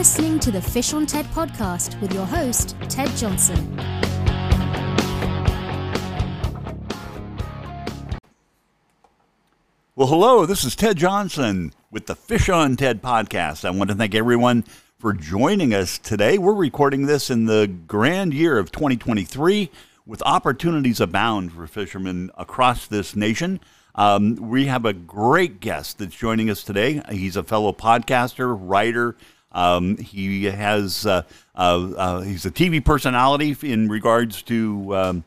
listening to the Fish on TED podcast with your host, Ted Johnson. Well, hello, this is Ted Johnson with the Fish on TED podcast. I want to thank everyone for joining us today. We're recording this in the grand year of 2023 with opportunities abound for fishermen across this nation. Um, we have a great guest that's joining us today. He's a fellow podcaster, writer. Um, he has uh, uh, uh, he's a TV personality in regards to um,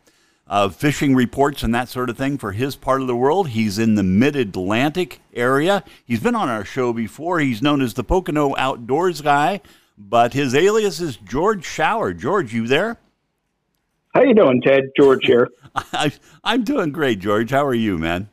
uh, fishing reports and that sort of thing for his part of the world. He's in the Mid Atlantic area. He's been on our show before. He's known as the Pocono Outdoors Guy, but his alias is George Shower. George, you there? How you doing, Ted? George here. I, I'm doing great, George. How are you, man?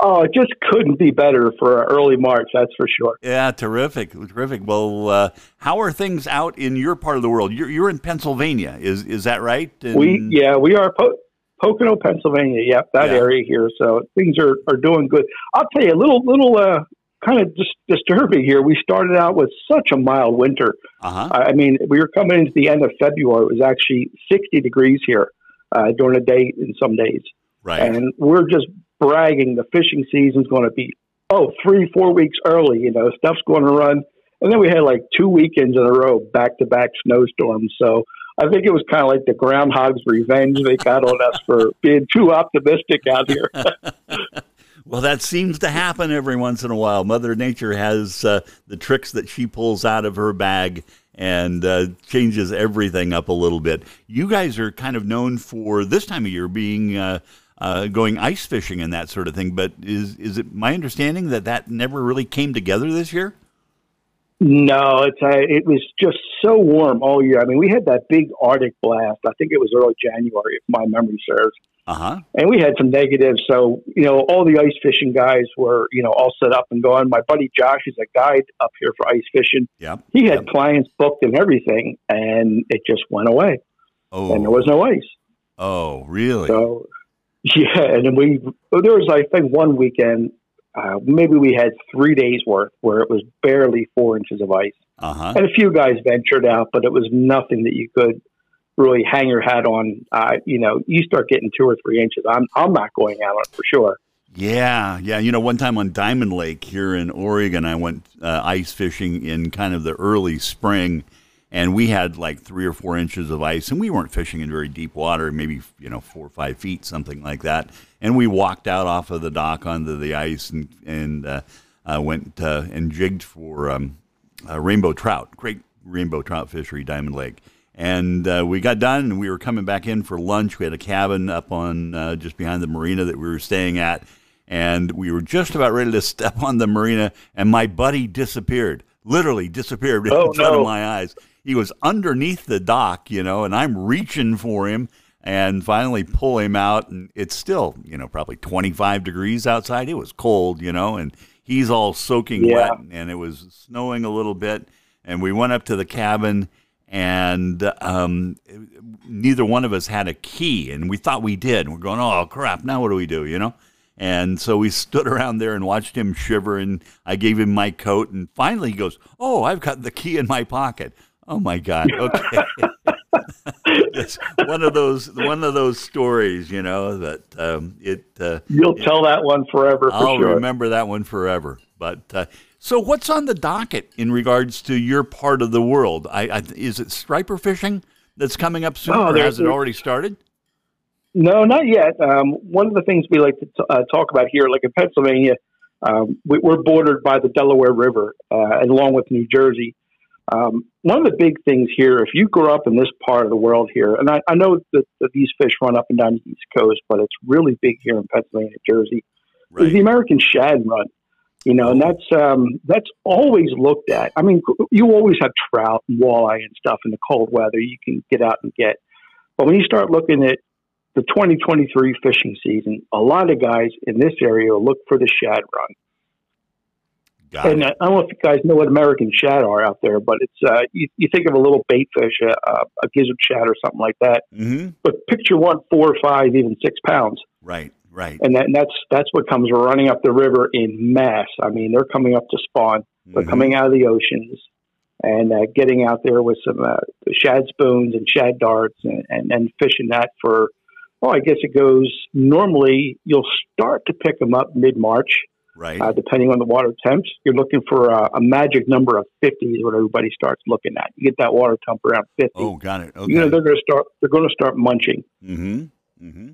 Oh, it just couldn't be better for early March, that's for sure. Yeah, terrific, terrific. Well, uh, how are things out in your part of the world? You're, you're in Pennsylvania, is is that right? And... We yeah, we are po- Pocono, Pennsylvania. Yep, that yeah. area here. So things are, are doing good. I'll tell you a little little uh, kind of dis- disturbing here. We started out with such a mild winter. Uh-huh. I mean, we were coming into the end of February. It was actually 60 degrees here uh, during the day in some days. Right. And we're just bragging the fishing season's going to be, oh, three, four weeks early. You know, stuff's going to run. And then we had like two weekends in a row, back to back snowstorms. So I think it was kind of like the groundhog's revenge they got on us for being too optimistic out here. Well, that seems to happen every once in a while. Mother Nature has uh, the tricks that she pulls out of her bag and uh, changes everything up a little bit. You guys are kind of known for this time of year being uh, uh going ice fishing and that sort of thing. But is is it my understanding that that never really came together this year? No, it's uh, it was just so warm all year. I mean, we had that big Arctic blast. I think it was early January, if my memory serves. Uh-huh. And we had some negatives. So, you know, all the ice fishing guys were, you know, all set up and going. My buddy Josh is a guide up here for ice fishing. Yeah. He had yep. clients booked and everything, and it just went away. Oh. And there was no ice. Oh, really? So, yeah. And then we, there was, I think, one weekend, uh, maybe we had three days worth where it was barely four inches of ice. Uh-huh. And a few guys ventured out, but it was nothing that you could really hang your hat on. Uh, you know, you start getting two or three inches. I'm I'm not going out on it for sure. Yeah, yeah. You know, one time on Diamond Lake here in Oregon, I went uh, ice fishing in kind of the early spring, and we had like three or four inches of ice, and we weren't fishing in very deep water, maybe you know four or five feet, something like that. And we walked out off of the dock onto the ice and and uh, uh, went uh, and jigged for um, rainbow trout, great rainbow trout fishery, Diamond Lake and uh, we got done, and we were coming back in for lunch. We had a cabin up on uh, just behind the marina that we were staying at, and we were just about ready to step on the marina, and my buddy disappeared, literally disappeared oh, in front no. of my eyes. He was underneath the dock, you know, and I'm reaching for him and finally pull him out, and it's still, you know, probably 25 degrees outside. It was cold, you know, and he's all soaking yeah. wet, and it was snowing a little bit. And we went up to the cabin and um, neither one of us had a key, and we thought we did. And we're going, oh crap! Now what do we do? You know. And so we stood around there and watched him shiver, and I gave him my coat, and finally he goes, "Oh, I've got the key in my pocket." Oh my God! Okay, it's one of those one of those stories, you know, that um, it. Uh, You'll it, tell that one forever. For I'll sure. remember that one forever. But uh, so, what's on the docket in regards to your part of the world? I, I, is it striper fishing that's coming up soon, oh, or has it already started? No, not yet. Um, one of the things we like to t- uh, talk about here, like in Pennsylvania, um, we, are bordered by the Delaware River, uh, along with New Jersey. Um, one of the big things here, if you grow up in this part of the world here, and I, I know that, that, these fish run up and down the East Coast, but it's really big here in Pennsylvania, Jersey, right. is the American shad run. You know, and that's um, that's always looked at. I mean, you always have trout and walleye and stuff in the cold weather. You can get out and get, but when you start looking at the 2023 fishing season, a lot of guys in this area look for the shad run. Got and it. I don't know if you guys know what American shad are out there, but it's uh, you, you think of a little bait fish, uh, a gizzard shad or something like that. Mm-hmm. But picture one, four or five, even six pounds. Right. Right. And, that, and that's that's what comes running up the river in mass. I mean, they're coming up to spawn. They're mm-hmm. coming out of the oceans, and uh, getting out there with some uh, shad spoons and shad darts and, and, and fishing that for, well, I guess it goes normally you'll start to pick them up mid March. Right. Uh, depending on the water temps, you're looking for a, a, magic number of 50 is what everybody starts looking at. You get that water temp around 50. Oh, got it. Okay. You know they're going to start. They're going to start munching. Mm-hmm. Mm-hmm.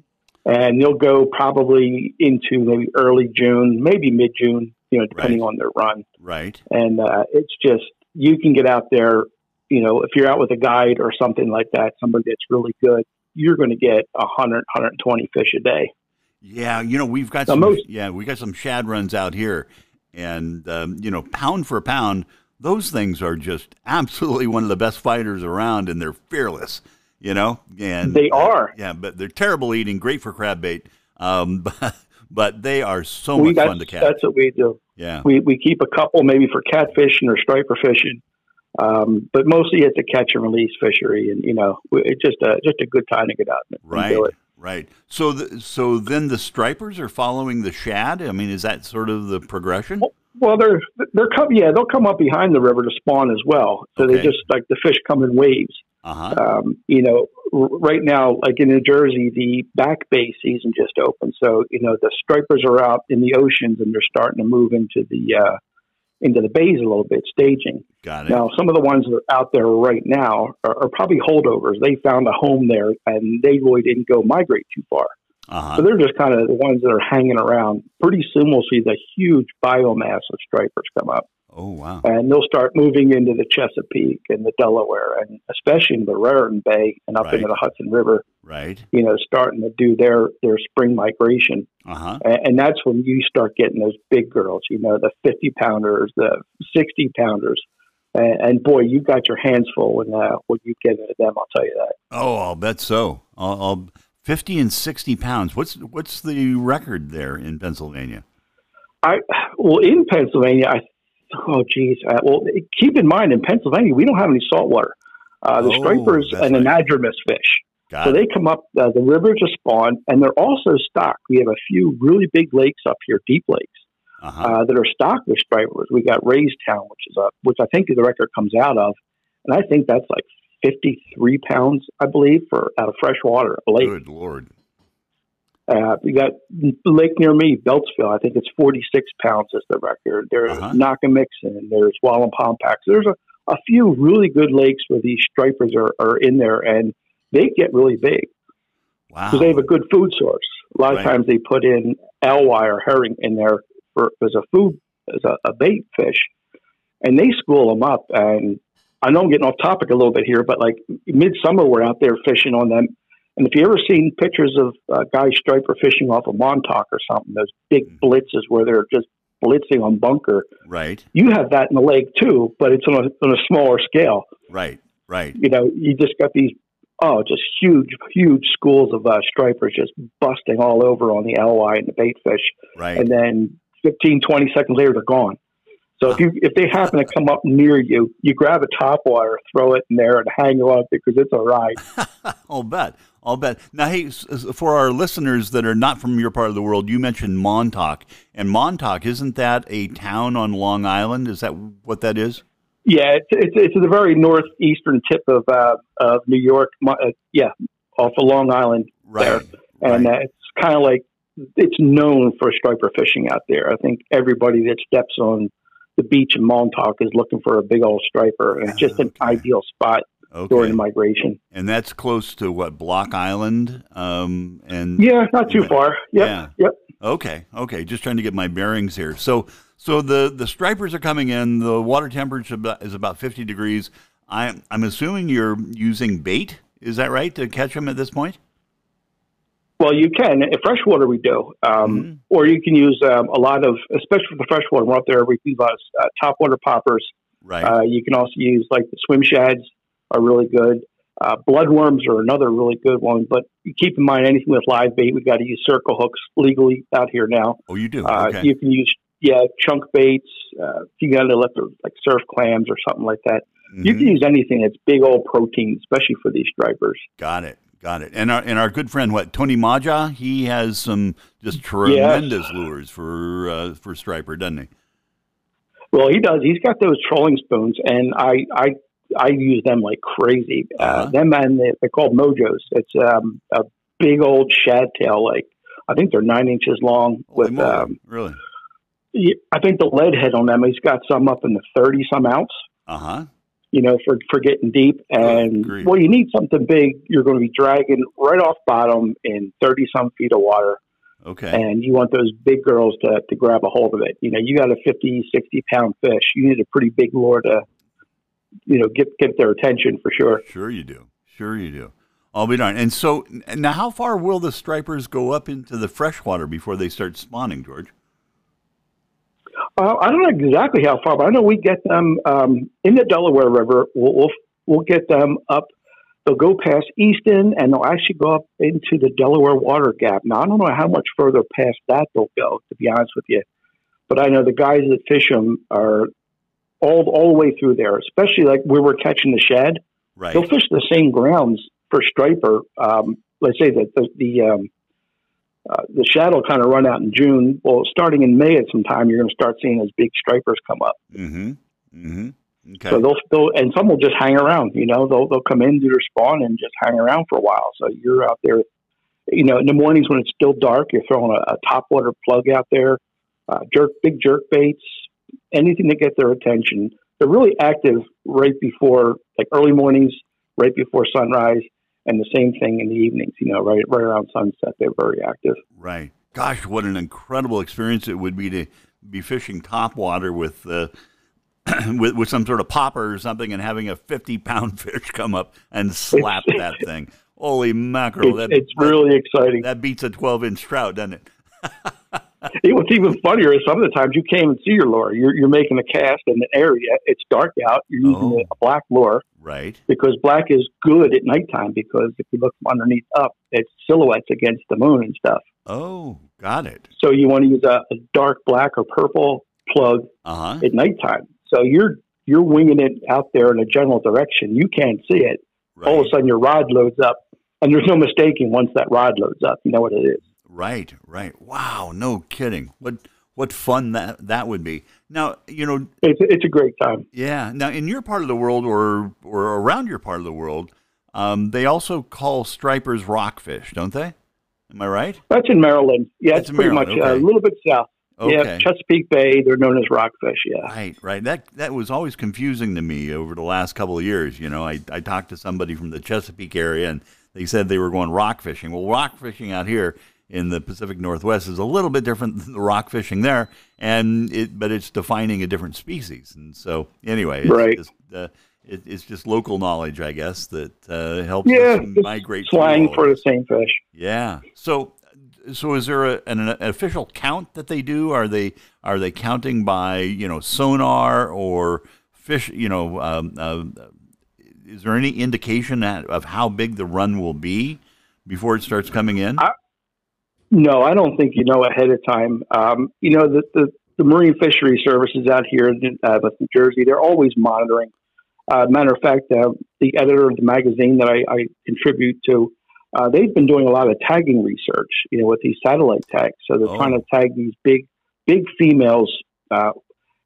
And they'll go probably into maybe early June, maybe mid June. You know, depending Right. on their run. Right. And uh, it's just you can get out there. You know, if you're out with a guide or something like that, somebody that's really good, you're going to get 100, 120 fish a day. Yeah, you know we've got some. most- yeah, we got some shad runs out here, and um, you know, pound for pound, those things are just absolutely one of the best fighters around, and they're fearless. You know, and They are. Yeah, but they're terrible eating, great for crab bait. Um, but but they are so we much fun to catch. that's what we do. Yeah. We we keep a couple maybe for catfishing or striper fishing, um, but mostly it's a catch and release fishery, and you know it's just a just a good time to get out and, and Right, do it. Right. So, the, so then the stripers are following the shad. I mean, is that sort of the progression? Well, they're they're come yeah they'll come up behind the river to spawn as well. So Okay. they just like the fish come in waves. Uh huh. Um, you know, right now, like in New Jersey, the back bay season just opened. So you know the stripers are out in the oceans and they're starting to move into the uh, into the bays a little bit, staging. Got it. Now, some of the ones that are out there right now are, are probably holdovers. They found a home there and they really didn't go migrate too far. Uh huh. So they're just kind of the ones that are hanging around. Pretty soon we'll see the huge biomass of stripers come up Oh wow. and they'll start moving into the Chesapeake and the Delaware and especially in the Raritan Bay and up Right. into the Hudson River, Right. you know, starting to do their, their spring migration. Uh huh. And, and that's when you start getting those big girls, you know, the 50 pounders, the 60 pounders. And, and boy, you got your hands full when, uh, when you get into them, I'll tell you that. Oh, I'll bet so. I'll, I'll, Fifty and sixty pounds. What's what's the record there in Pennsylvania? I, well, in Pennsylvania, I, oh geez, uh, well, keep in mind in Pennsylvania, we don't have any salt water. Uh, the Oh, stripers that's and right. anadromous fish. Got So it. they come up, uh, the rivers are spawn, and they're also stocked. We have a few really big lakes up here, deep lakes, Uh-huh. uh, that are stocked with stripers. We got Raystown, which is a, which I think the record comes out of, and I think that's like 53 pounds, I believe, for out of fresh water, a lake. Good lord. Uh, we got lake near me, Beltzville. I think it's 46 pounds is the record. There's Uh-huh. Nockamixon, there's Wallenpaupack. There's a, a few really good lakes where these stripers are, are in there, and they get really big. Wow. because they have a good food source. A lot of times they put in ally or herring in there for as a food as a, a bait fish, and they school them up. And I know I'm getting off topic a little bit here, but like midsummer, we're out there fishing on them. And if you ever seen pictures of uh, guys striper fishing off of Montauk or something, those big Mm. blitzes where they're just blitzing on bunker, right. you have that in the lake too, but it's on a, on a smaller scale Right. Right. you know, you just got these, oh, just huge, huge schools of uh, stripers just busting all over on the LY and the bait fish. Right. And then 15, 20 seconds later, they're gone. So if you if they happen to come up near you, you grab a top wire, throw it in there, and hang on because it's a ride. I'll bet. I'll bet. Now, hey, for our listeners that are not from your part of the world, you mentioned Montauk, and Montauk isn't that a town on Long Island? Is that what that is? Yeah, it's it's, it's the very northeastern tip of uh, of New York. Uh, yeah, off of Long Island. Right. and right. uh, it's kind of like it's known for striper fishing out there. I think everybody that steps on the beach in Montauk is looking for a big old striper, and it's just an Okay. ideal spot okay. during migration. and that's close to what Block Island, um, and Yeah, not too Yeah. far. Yep, Yeah. yep. Okay, okay, just trying to get my bearings here. So, so the the stripers are coming in. The water temperature is about fifty degrees. I'm I'm assuming you're using bait. Is that right to catch them at this point? Well, you can. In freshwater, we do. Um, Mhm. Or you can use um, a lot of, especially for the freshwater, we're up there, we use a lot of uh, topwater poppers. Right. Uh, you can also use, like, the swim shads are really good. Uh, bloodworms are another really good one, but keep in mind anything with live bait, we've got to use circle hooks legally out here now. oh, you do. Uh, okay. You can use, yeah, chunk baits. Uh, if you got to let the, like surf clams or something like that. You Mhm. can use anything that's big old protein, especially for these stripers. Got it. Got it. And our and our good friend, what Tony Maja, he has some just tremendous lures for uh, for striper, doesn't he? Well, he does. He's got those trolling spoons, and I I I use them like crazy. Uh, Uh-huh. them and they, they're called mojos. It's um, a big old shad tail, like I think they're nine inches long. Holy with um, really? I think the lead head on them. He's got some up in the thirty some ounce. Uh huh. You know, for for getting deep. And well, you need something big. You're going to be dragging right off bottom in thirty some feet of water. Okay. and you want those big girls to, to grab a hold of it. You know, you got a 50, 60 pound fish. You need a pretty big lure to, you know, get get their attention for sure. Sure you do. Sure you do. I'll be darned. And so now, how far will the stripers go up into the freshwater before they start spawning, George? Uh, I don't know exactly how far, but I know we get them um, in the Delaware River. We'll, we'll we'll get them up. They'll go past Easton, and they'll actually go up into the Delaware Water Gap. Now I don't know how much further past that they'll go, to be honest with you. But I know the guys that fish them are all all the way through there, especially like where we're catching the shad. Right. They'll fish the same grounds for striper. Um, let's say that the the, um, uh, the shad will kind of run out in June. Well, starting in May at some time, you're going to start seeing those big stripers come up. Mm-hmm. Mm-hmm. Okay. So they'll, they'll and some will just hang around. You know, they'll they'll come in, do their spawn, and just hang around for a while. So you're out there. You know, in the mornings when it's still dark, you're throwing a, a top water plug out there, uh, jerk big jerk baits, anything to get their attention. They're really active right before, like early mornings, right before sunrise, and the same thing in the evenings. You know, right right around sunset, they're very active. Right. Gosh, what an incredible experience it would be to be fishing top water with uh, with, with some sort of popper or something and having a 50 pound fish come up and slap that thing. Holy mackerel. It's, that, it's really exciting. that beats a 12 inch trout, doesn't it? It- What's even funnier is some of the times you can't even see your lure. You're, you're making a cast in an area. It's dark out. You're using Oh. a black lure Right. because black is good at nighttime because if you look underneath up, it's silhouettes against the moon and stuff. Oh, got it. So you want to use a, a dark black or purple plug Uh huh. at nighttime. So you're you're winging it out there in a general direction. You can't see it. All of a sudden, your rod loads up, and there's no mistaking once that rod loads up. You know what it is. Right, right. Wow, no kidding. What what fun that that would be. Now, you know, It's it's a great time. yeah. Now, in your part of the world, or or around your part of the world, um, they also call stripers rockfish, don't they? Am I right? That's in Maryland. Yeah, That's it's pretty Maryland, much uh, okay. a little bit south. Okay. Yeah, Chesapeake Bay. They're known as rockfish. Yeah. Right, right. That that was always confusing to me over the last couple of years. You know, I, I talked to somebody from the Chesapeake area, and they said they were going rock fishing. Well, rock fishing out here in the Pacific Northwest is a little bit different than the rock fishing there, and it but it's defining a different species. And so, anyway, it's Right. just, uh, it, it's just local knowledge, I guess, that uh, helps Yeah, migrate. Slang for the same fish. Yeah. So, so is there a, an, an official count that they do? Are they are they counting by you know sonar or fish? You know, um, uh, is there any indication that, of how big the run will be before it starts coming in? I- No, I don't think you know ahead of time. Um, you know, the, the, the Marine Fishery Services out here in uh, New Jersey, they're always monitoring. Uh, matter of fact, uh, the editor of the magazine that I, I contribute to, uh, they've been doing a lot of tagging research, you know, with these satellite tags. So they're Oh. trying to tag these big, big females uh,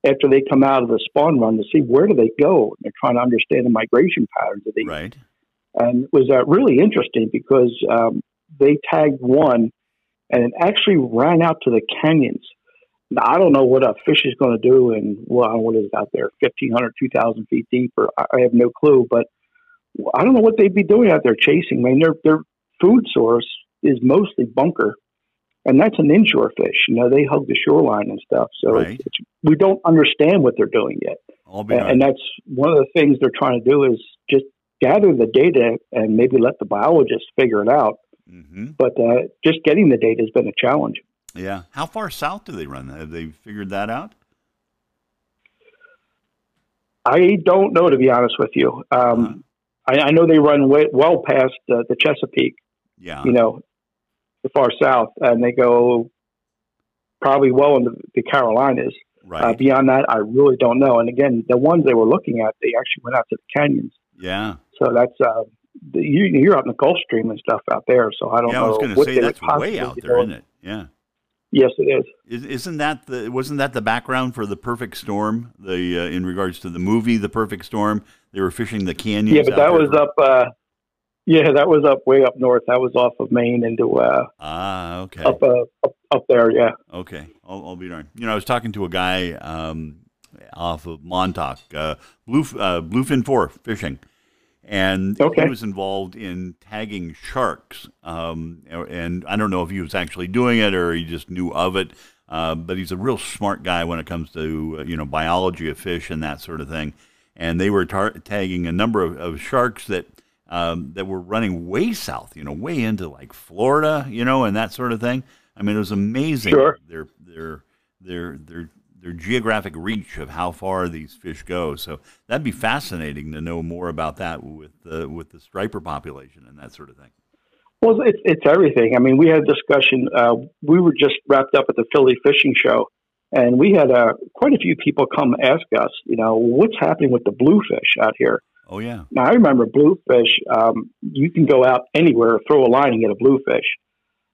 after they come out of the spawn run to see where do they go. They're trying to understand the migration patterns of these right. and it was uh, really interesting because um, they tagged one and it actually ran out to the canyons. Now, I don't know what a fish is going to do and well, what is it out there, 1,500, 2,000 feet deep, or I have no clue, but I don't know what they'd be doing out there chasing. I mean, their, their food source is mostly bunker, and that's an inshore fish. You know, they hug the shoreline and stuff. So Right. it's, it's, we don't understand what they're doing yet. And, and that's one of the things they're trying to do is just gather the data and maybe let the biologists figure it out. Hmm But uh, just getting the data has been a challenge. Yeah. How far south do they run? Have they figured that out? I don't know, to be honest with you. Um, I, I know they run way, well past uh, the Chesapeake, Yeah. you know, the far south, and they go probably well into the Carolinas. Uh, beyond that, I really don't know. And again, the ones they were looking at, they actually went out to the canyons. yeah. So that's uh, the, you, you're out in the Gulf Stream and stuff out there. So I don't Yeah. I know was going to say that's way out there, isn't it? Yeah. Yes, it is. is. Isn't that the wasn't that the background for the Perfect Storm? The uh, in regards to the movie The Perfect Storm, they were fishing the canyons. Yeah, but that was up. Uh, yeah, that was up way up north. That was off of Maine into uh, ah, okay, up, uh, up up there. Yeah. Okay, I'll, I'll be darned. You know, I was talking to a guy um, off of Montauk, uh, blue uh, bluefin four fishing, and okay. he was involved in tagging sharks. Um, and I don't know if he was actually doing it or he just knew of it. Uh, but he's a real smart guy when it comes to uh, you know biology of fish and that sort of thing. And they were tar- tagging a number of, of sharks that um, that were running way south, you know, way into like Florida, you know, and that sort of thing. I mean, it was amazing. Sure. Their their their their their geographic reach of how far these fish go. So that'd be fascinating to know more about that with the with the striper population and that sort of thing. Well, it's it's everything. I mean, we had a discussion. Uh, we were just wrapped up at the Philly Fishing Show, and we had uh, quite a few people come ask us, you know, what's happening with the bluefish out here. Oh yeah. Now I remember bluefish. Um, you can go out anywhere, throw a line, and get a bluefish.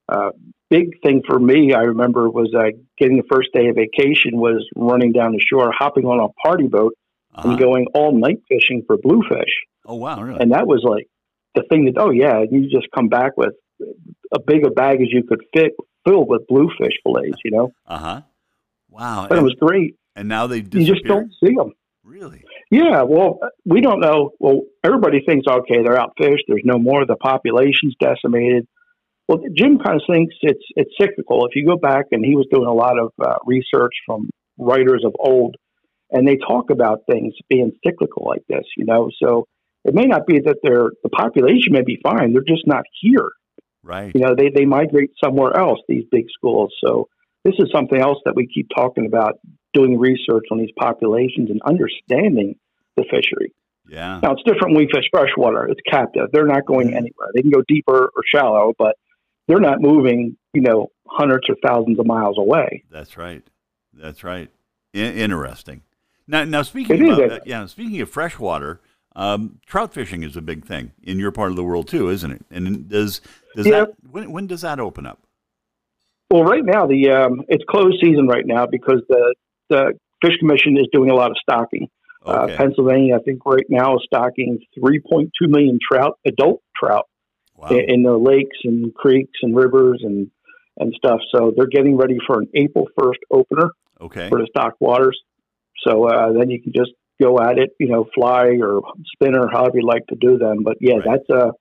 Uh, big thing for me, I remember, was uh, getting the first day of vacation was running down the shore, hopping on a party boat, uh-huh. and going all night fishing for bluefish. Oh wow! Really? And that was like the thing that oh yeah, you just come back with a big a bag as you could fit, filled with bluefish fillets. You know. Uh huh. Wow. But and, it was great. And now they you just don't see them. Really? Yeah. Well, we don't know. Well, everybody thinks okay, they're out outfished. There's no more. The population's decimated. Well, Jim kind of thinks it's it's cyclical. If you go back, and he was doing a lot of uh, research from writers of old, and they talk about things being cyclical like this. You know, so it may not be that they're the population may be fine; they're just not here. Right. You know, they they migrate somewhere else. These big schools. So this is something else that we keep talking about: doing research on these populations and understanding the fishery. Yeah. Now it's different when we fish freshwater. It's captive. They're not going anywhere. They can go deeper or shallow, but they're not moving, you know, hundreds or thousands of miles away. That's right. That's right. I- interesting. Now, now speaking of uh, yeah, speaking of freshwater, um, trout fishing is a big thing in your part of the world too, isn't it? And does does yeah. that when, when does that open up? Well, right now the um, it's closed season right now because the the Fish Commission is doing a lot of stocking. Uh, okay. Uh, Pennsylvania, I think, right now is stocking 3.2 million trout, adult trout, wow. in, in the lakes and creeks and rivers and and stuff. So they're getting ready for an April 1st opener okay. for the stock waters. So uh, then you can just go at it, you know, fly or spin or however you like to do them. But yeah, right. that's a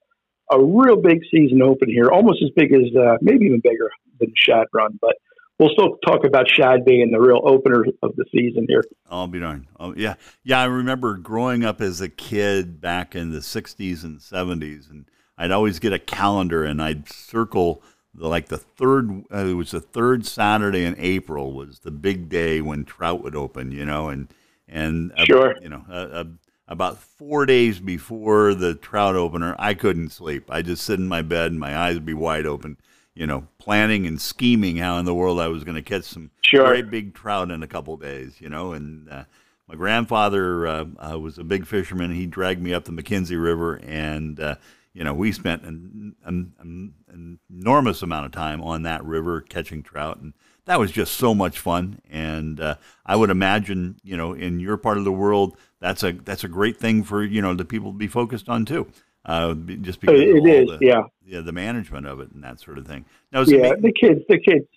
a real big season open here, almost as big as uh, maybe even bigger than Shad Run. But we'll still talk about Shad being the real opener of the season here. I'll be darned. Oh, yeah, yeah. I remember growing up as a kid back in the '60s and '70s, and I'd always get a calendar and I'd circle the, like the third. Uh, it was the third Saturday in April was the big day when trout would open. You know, and and sure, you know, uh, uh, about four days before the trout opener, I couldn't sleep. I just sit in my bed and my eyes would be wide open. You know, planning and scheming how in the world I was going to catch some sure. very big trout in a couple days. You know, and uh, my grandfather uh, uh, was a big fisherman. He dragged me up the McKenzie River and uh, you know, we spent an, an, an, enormous amount of time on that river catching trout, and that was just so much fun. And uh, I would imagine, you know, in your part of the world, that's a that's a great thing for you know the people to be focused on too. Uh, just because it is, the, yeah, yeah, the management of it and that sort of thing. Now, yeah, the kids, the kids,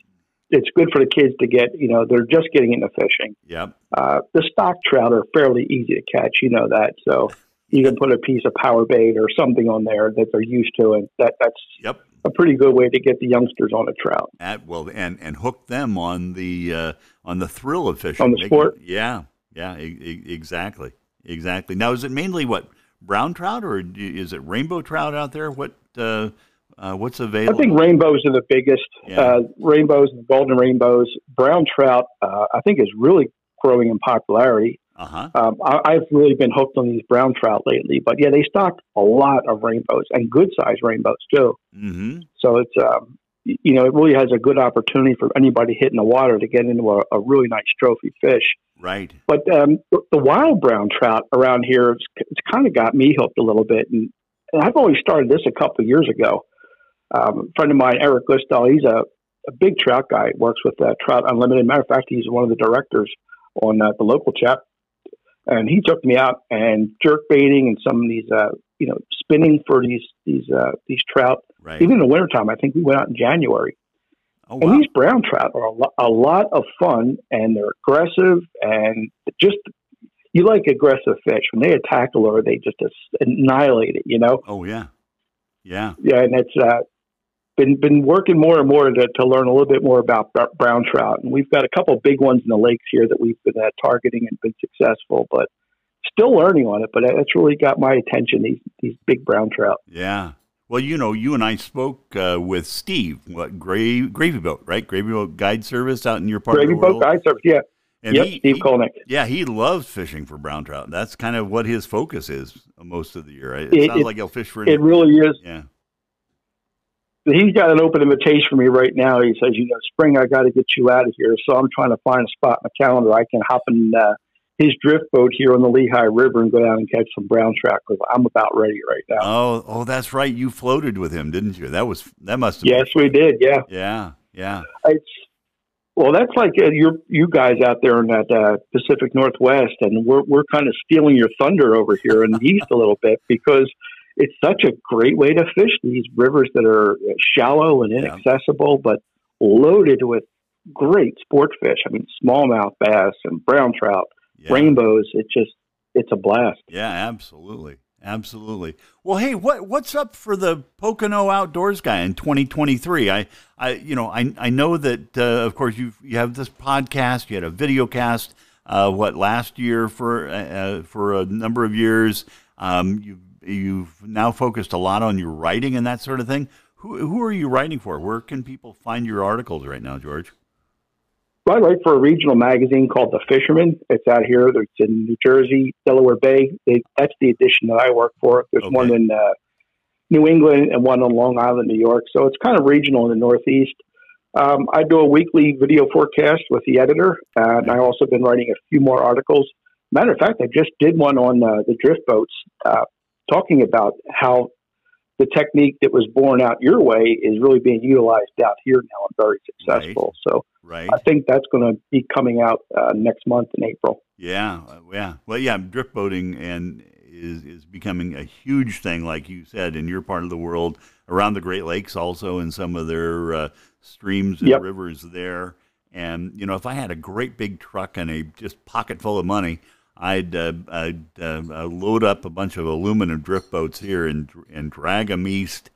it's good for the kids to get, you know, they're just getting into fishing. Yep. Uh, the stock trout are fairly easy to catch, you know that. So you can put a piece of power bait or something on there that they're used to, and that that's yep. a pretty good way to get the youngsters on a trout. At, well, and and hook them on the uh, on the thrill of fishing. On the sport. yeah, yeah, e- exactly, exactly. Now, is it mainly what brown trout, or is it rainbow trout out there? What uh, uh, what's available? I think rainbows are the biggest. Yeah. Uh, rainbows and golden rainbows. Brown trout, uh, I think, is really growing in popularity. Uh-huh. Um, I, have really been hooked on these brown trout lately, but yeah, they stock a lot of rainbows and good sized rainbows too. Mm-hmm. So it's um, you know it really has a good opportunity for anybody hitting the water to get into a, a really nice trophy fish. Right. But um, the wild brown trout around here, it's, it's kind of got me hooked a little bit, and, and I've only started this a couple of years ago. Um, a friend of mine, Eric Gustal, he's a a big trout guy. Works with uh, Trout Unlimited. Matter of fact, he's one of the directors on uh, the local chap, and he took me out and jerk baiting and some of these, uh, you know, spinning for these these uh, these trout. Right. Even in the wintertime, I think we went out in January. oh, And wow. these brown trout are a, lo- a lot of fun, and they're aggressive, and just you like aggressive fish when they attack a lure, they just annihilate it. You know, oh, yeah. Yeah. yeah, and it's uh, been been working more and more to, to learn a little bit more about brown trout, and we've got a couple of big ones in the lakes here that we've been uh, targeting and been successful, but still learning on it. But that's really got my attention these these big brown trout. Yeah. Well, you know, you and I spoke uh, with Steve, what Gra- Gravy Boat, right? Gravy Boat Guide Service out in your part Gravy of the boat world. guide service, yeah, And yep, he- Steve he- Kolnick. Yeah, he loves fishing for brown trout. That's kind of what his focus is most of the year. Right? It, It- sounds it- like he'll fish for It, It really is. Yeah. He's got an open invitation for me right now. He says, you know, spring, I got to get you out of here. So I'm trying to find a spot in the calendar I can hop in uh, his drift boat here on the Lehigh River and go down and catch some brown trout because I'm about ready right now. Oh, oh, that's right. You floated with him, didn't you? That was that must have. yes, we did. Yeah. Yeah, yeah. It's, well, that's like uh, you you guys out there in that uh, Pacific Northwest, and we're we're kind of stealing your thunder over here in the east a little bit because it's such a great way to fish these rivers that are uh, shallow and Yeah. inaccessible, but loaded with great sport fish. I mean, smallmouth bass and brown trout, yeah. rainbows. It just it's a blast. Yeah, absolutely. Absolutely. Well, hey, what what's up for the Pocono Outdoors guy in 2023? I, I, you know, I, I know that uh, of course you you have this podcast, you had a video cast, uh, what last year for uh, for a number of years. Um, you you've now focused a lot on your writing and that sort of thing. Who who are you writing for? Where can people find your articles right now, George? I write for a regional magazine called The Fisherman. It's out here. It's in New Jersey, Delaware Bay. They, that's the edition that I work for. There's Okay. one in uh, New England and one on Long Island, New York. So it's kind of regional in the Northeast. Um, I do a weekly video forecast with the editor, and I also been writing a few more articles. Matter of fact, I just did one on uh, the drift boats, uh, talking about how the technique that was born out your way is really being utilized out here now and very successful. So Right. I think that's going to be coming out uh, next month in April. Yeah, uh, yeah. Well, yeah, drift boating and is is becoming a huge thing, like you said, in your part of the world, around the Great Lakes, also in some of their uh, streams and Yep. rivers there. And you know, if I had a great big truck and a just pocket full of money, I'd uh, I'd uh, uh, load up a bunch of aluminum drift boats here and and drag them east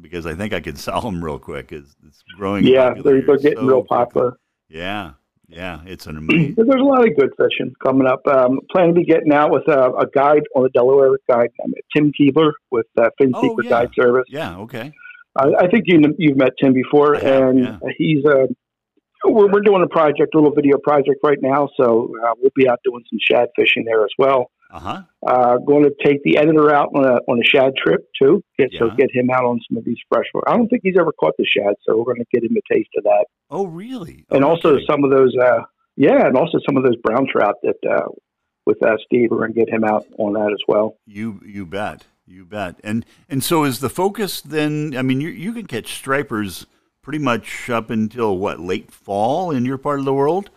because I think I could sell them real quick. It's, it's growing. Yeah, they're, they're getting so real popular. Yeah, yeah. It's an amazing. There's a lot of good fishing coming up. Um, planning to be getting out with a, a guide on the Delaware guide, Tim Keebler with uh, Fin Oh, Secret yeah. Guide Service. Yeah. Okay. I, I think you, you've met Tim before, have, and yeah. he's uh, we're, we're doing a project, a little video project right now. So uh, we'll be out doing some shad fishing there as well. Uh huh. Uh, going to take the editor out on a on a shad trip too. Get, So get him out on some of these freshwater. I don't think he's ever caught the shad, so we're going to get him a taste of that, Oh, really? and Oh, no also some of those. Uh, yeah, and also some of those brown trout that uh, with uh, Steve, we're going to get him out on that as well. you you bet you bet. And and so is the focus then? I mean, you you can catch stripers pretty much up until what late fall in your part of the world.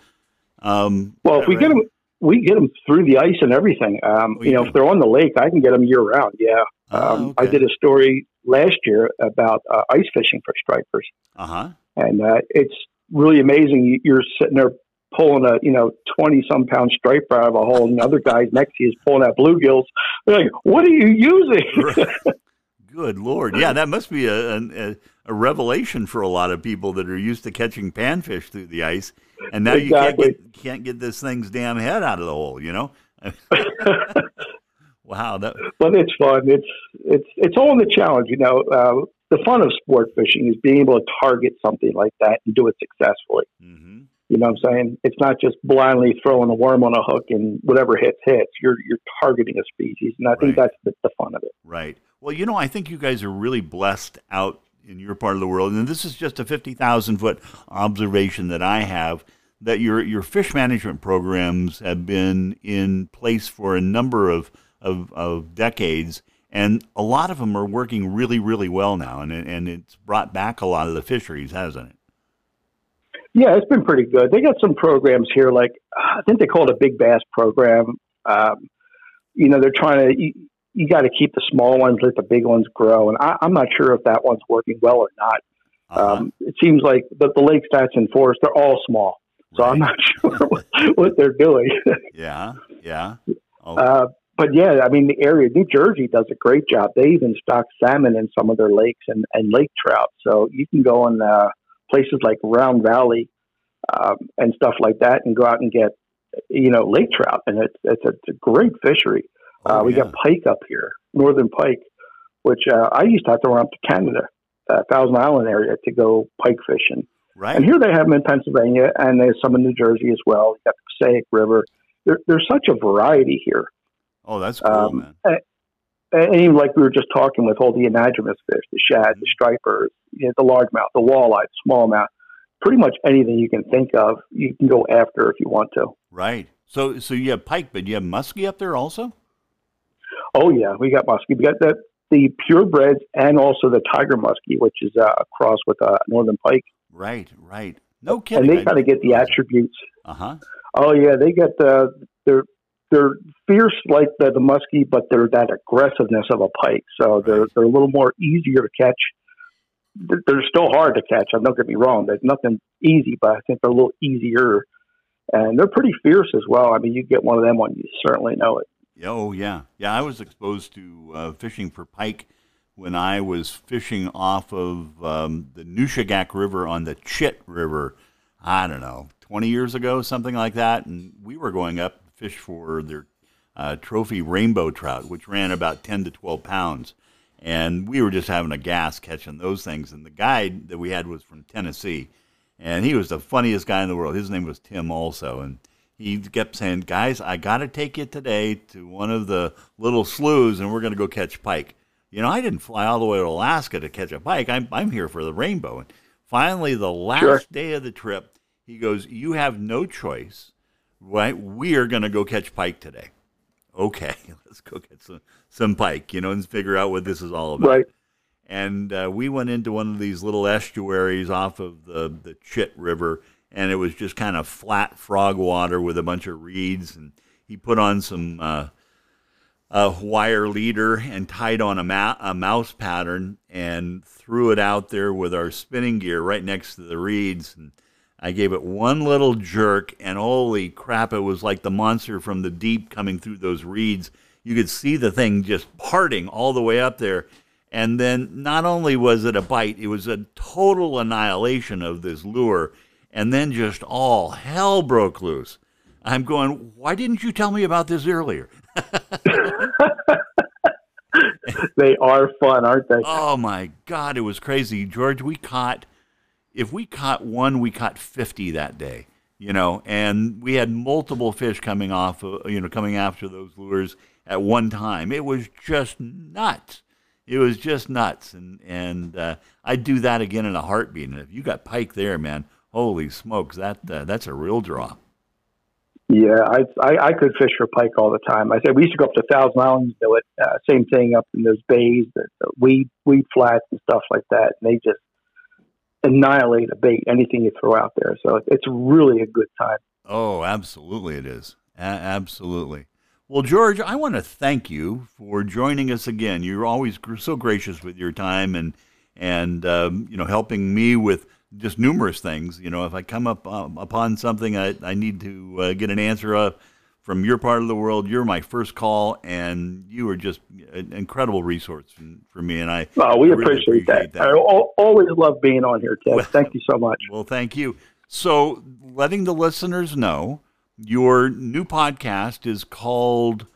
Um, Well, if we that get them, we get them through the ice and everything. Um, Oh, you you know, do? if they're on the lake, I can get them year round. Yeah. Ah, Um, I did a story last year about uh, ice fishing for stripers, Uh huh. and uh, it's really amazing. You- You're sitting there pulling a you know twenty some pound striper out of a hole, and the other guy next to you is pulling out bluegills. They're like, "What are you using?" Good lord, yeah, that must be a, a a revelation for a lot of people that are used to catching panfish through the ice, and now you can't Exactly. get can't get this thing's damn head out of the hole. You know. wow. That. but it's fun. It's it's it's all in the challenge. You know, uh, the fun of sport fishing is being able to target something like that and do it successfully. hmm You know what I'm saying? It's not just blindly throwing a worm on a hook and whatever hits hits. You're you're targeting a species, and I think Right. that's the, the fun of it. Right. Well, you know, I think you guys are really blessed out in your part of the world, and this is just a fifty thousand foot observation that I have. That your your fish management programs have been in place for a number of of, of decades, and a lot of them are working really really well now, and and it's brought back a lot of the fisheries, hasn't it? Yeah, it's been pretty good. They got some programs here, like I think they call it a big bass program. Um, you know, they're trying to. You, you got to keep the small ones, let the big ones grow, and I, I'm not sure if that one's working well or not. Uh-huh. Um, it seems like the, the lake stats in Forest they're all small, so I'm not sure what, what they're doing. yeah, yeah. Oh, Uh, but yeah, I mean, the area, New Jersey does a great job. They even stock salmon in some of their lakes and, and lake trout. So you can go in uh, places like Round Valley um, and stuff like that and go out and get, you know, lake trout. And it's, it's, a, it's a great fishery. oh, uh, we yeah. got pike up here, northern pike, which uh, I used to have to run up to Canada, uh, Thousand Island area to go pike fishing. right. And here they have them in Pennsylvania, and there's some in New Jersey as well. You got the Passaic River. There, there's such a variety here. oh, that's cool, Um, man. And even like we were just talking with all the anadromous fish, the shad, the stripers, you know, the largemouth, the walleye, the smallmouth, pretty much anything you can think of, you can go after if you want to. Right. So, so you have pike, but you have muskie up there also. Oh yeah, we got muskie. We got the the purebreds and also the tiger muskie, which is uh, a cross with a northern pike, Right, right. No kidding. and they kind of get the attributes. Uh huh. Oh yeah, they get the they're they're fierce like the, the muskie, but they're that aggressiveness of a pike. So they're they're a little more easier to catch. They're, they're still hard to catch. Don't get me wrong. There's nothing easy, but I think they're a little easier, and they're pretty fierce as well. I mean, you get one of them one, you certainly know it. Oh yeah, yeah. I was exposed to uh, fishing for pike when I was fishing off of um, the Nushagak River on the Chit River. I don't know, twenty years ago, something like that, and we were going up fish for their uh, trophy rainbow trout, which ran about ten to twelve pounds, and we were just having a gas catching those things. And the guide that we had was from Tennessee, and he was the funniest guy in the world. His name was Tim, also, and he kept saying, "Guys, I got to take you today to one of the little sloughs, and we're going to go catch pike." You know, I didn't fly all the way to Alaska to catch a pike. I'm I'm here for the rainbow. And finally, the last Sure. day of the trip, he goes, "You have no choice, right? We are going to go catch pike today." Okay, let's go get some some pike, you know, and figure out what this is all about Right. and uh, we went into one of these little estuaries off of the the Chit River, and it was just kind of flat frog water with a bunch of reeds. And he put on some uh, a wire leader and tied on a, ma- a mouse pattern and threw it out there with our spinning gear right next to the reeds. And I gave it one little jerk, and holy crap! It was like the monster from the deep coming through those reeds. You could see the thing just parting all the way up there. And then not only was it a bite, it was a total annihilation of this lure. And then just all hell broke loose. I'm going, why didn't you tell me about this earlier? They are fun, aren't they? Oh my God, it was crazy. George, we caught, if we caught one, we caught 50 that day, you know, and we had multiple fish coming off, uh, you know, coming after those lures at one time. It was just nuts. It was just nuts. And, and uh, I'd do that again in a heartbeat. And if you got pike there, man, holy smokes, that uh, that's a real draw. Yeah, I, I I could fish for pike all the time. I said we used to go up to Thousand Islands, do it. Uh, same thing up in those bays, the, the weed weed flats and stuff like that. And they just annihilate a bait, anything you throw out there. So it's really a good time. Oh, absolutely, it is. A- absolutely. Well, George, I want to thank you for joining us again. You're always so gracious with your time and and um, you know helping me with just numerous things. You know, if I come up um, upon something I, I need to uh, get an answer of from your part of the world, you're my first call, and you are just an incredible resource for, me. And I Oh, we I really appreciate, appreciate that. I always love being on here, Ted. Well- Thank you so much. Well, thank you. So, letting the listeners know, your new podcast is called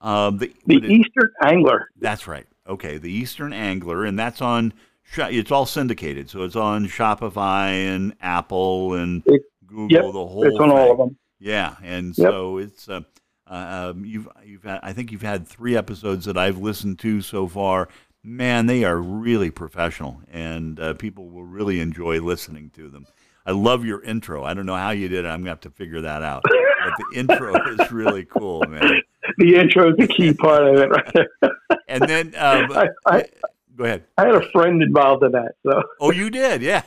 uh, the. The Eastern Angler. that's right. Okay, the Eastern Angler, and that's on. It's all syndicated, so it's on Spotify and Apple and It- Google. Yep, the whole. it's on all of them. Yeah, and Yep. so it's uh, uh, um, you've you've had, I think you've had three episodes that I've listened to so far. Man, they are really professional, and uh, people will really enjoy listening to them. I love your intro. I don't know how you did it. I'm gonna have to figure that out. But the intro is really cool, man. The intro is the key part of it. Right there. And then um, I, I, go ahead. I had a friend involved in that, so Oh, you did, yeah.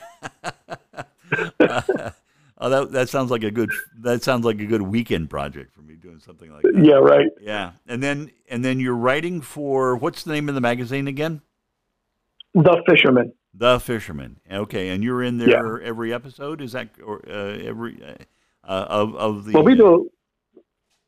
Uh, Oh, that that sounds like a good that sounds like a good weekend project for me doing something like that. Yeah, right. Yeah, and then and then you're writing for what's the name of the magazine again? The Fisherman. The Fisherman. Okay, and you're in there every episode. Is that or uh, every uh, of of the? Well, we do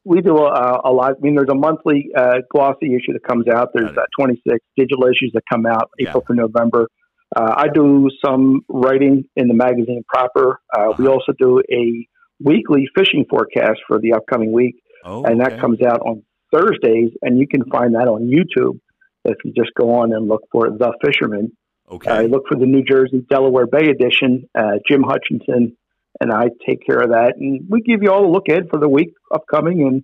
we do a, a lot. I mean, there's a monthly uh, glossy issue that comes out. There's uh, 26 digital issues that come out April Yeah. to November. Uh, I do some writing in the magazine proper. Uh, We also do a weekly fishing forecast for the upcoming week, oh, and that okay. comes out on Thursdays. And you can find that on YouTube if you just go on and look for The Fisherman. okay. I look for the New Jersey Delaware Bay edition. Uh, Jim Hutchinson and I take care of that, and we give you all a look ahead for the week upcoming, and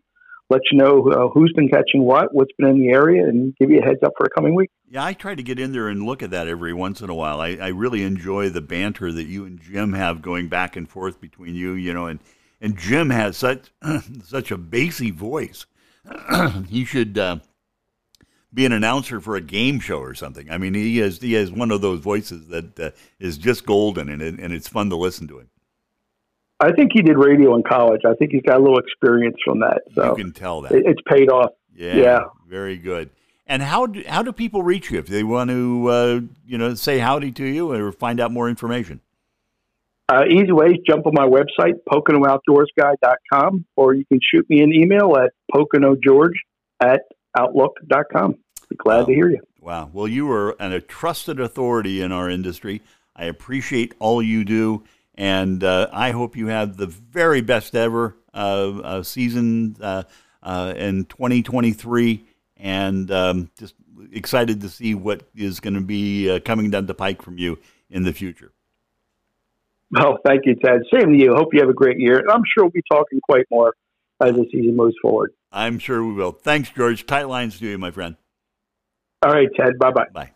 let you know uh, who's been catching what, what's been in the area, and give you a heads up for the coming week. Yeah, I try to get in there and look at that every once in a while. I, I really enjoy the banter that you and Jim have going back and forth between you, you know, and, and Jim has such such a bassy voice. he should uh, be an announcer for a game show or something. I mean, he has he has one of those voices that uh, is just golden, and and it's fun to listen to him. I think he did radio in college. I think he's got a little experience from that, so you can tell that. it, it's paid off. Yeah, Yeah. very good. And how do, how do people reach you if they want to, uh, you know, say howdy to you or find out more information? Uh, easy ways, jump on my website, PoconoOutdoorsGuy.com, or you can shoot me an email at PoconoGeorge at Outlook.com. Be glad Wow. to hear you. Wow. Well, you are an, a trusted authority in our industry. I appreciate all you do, and uh, I hope you have the very best ever uh, uh, season uh, uh, in 2023, and um, just excited to see what is going to be uh, coming down the pike from you in the future. Oh, thank you, Ted. Same to you. Hope you have a great year. And I'm sure we'll be talking quite more as the season moves forward. I'm sure we will. Thanks, George. Tight lines to you, my friend. All right, Ted. Bye bye. Bye.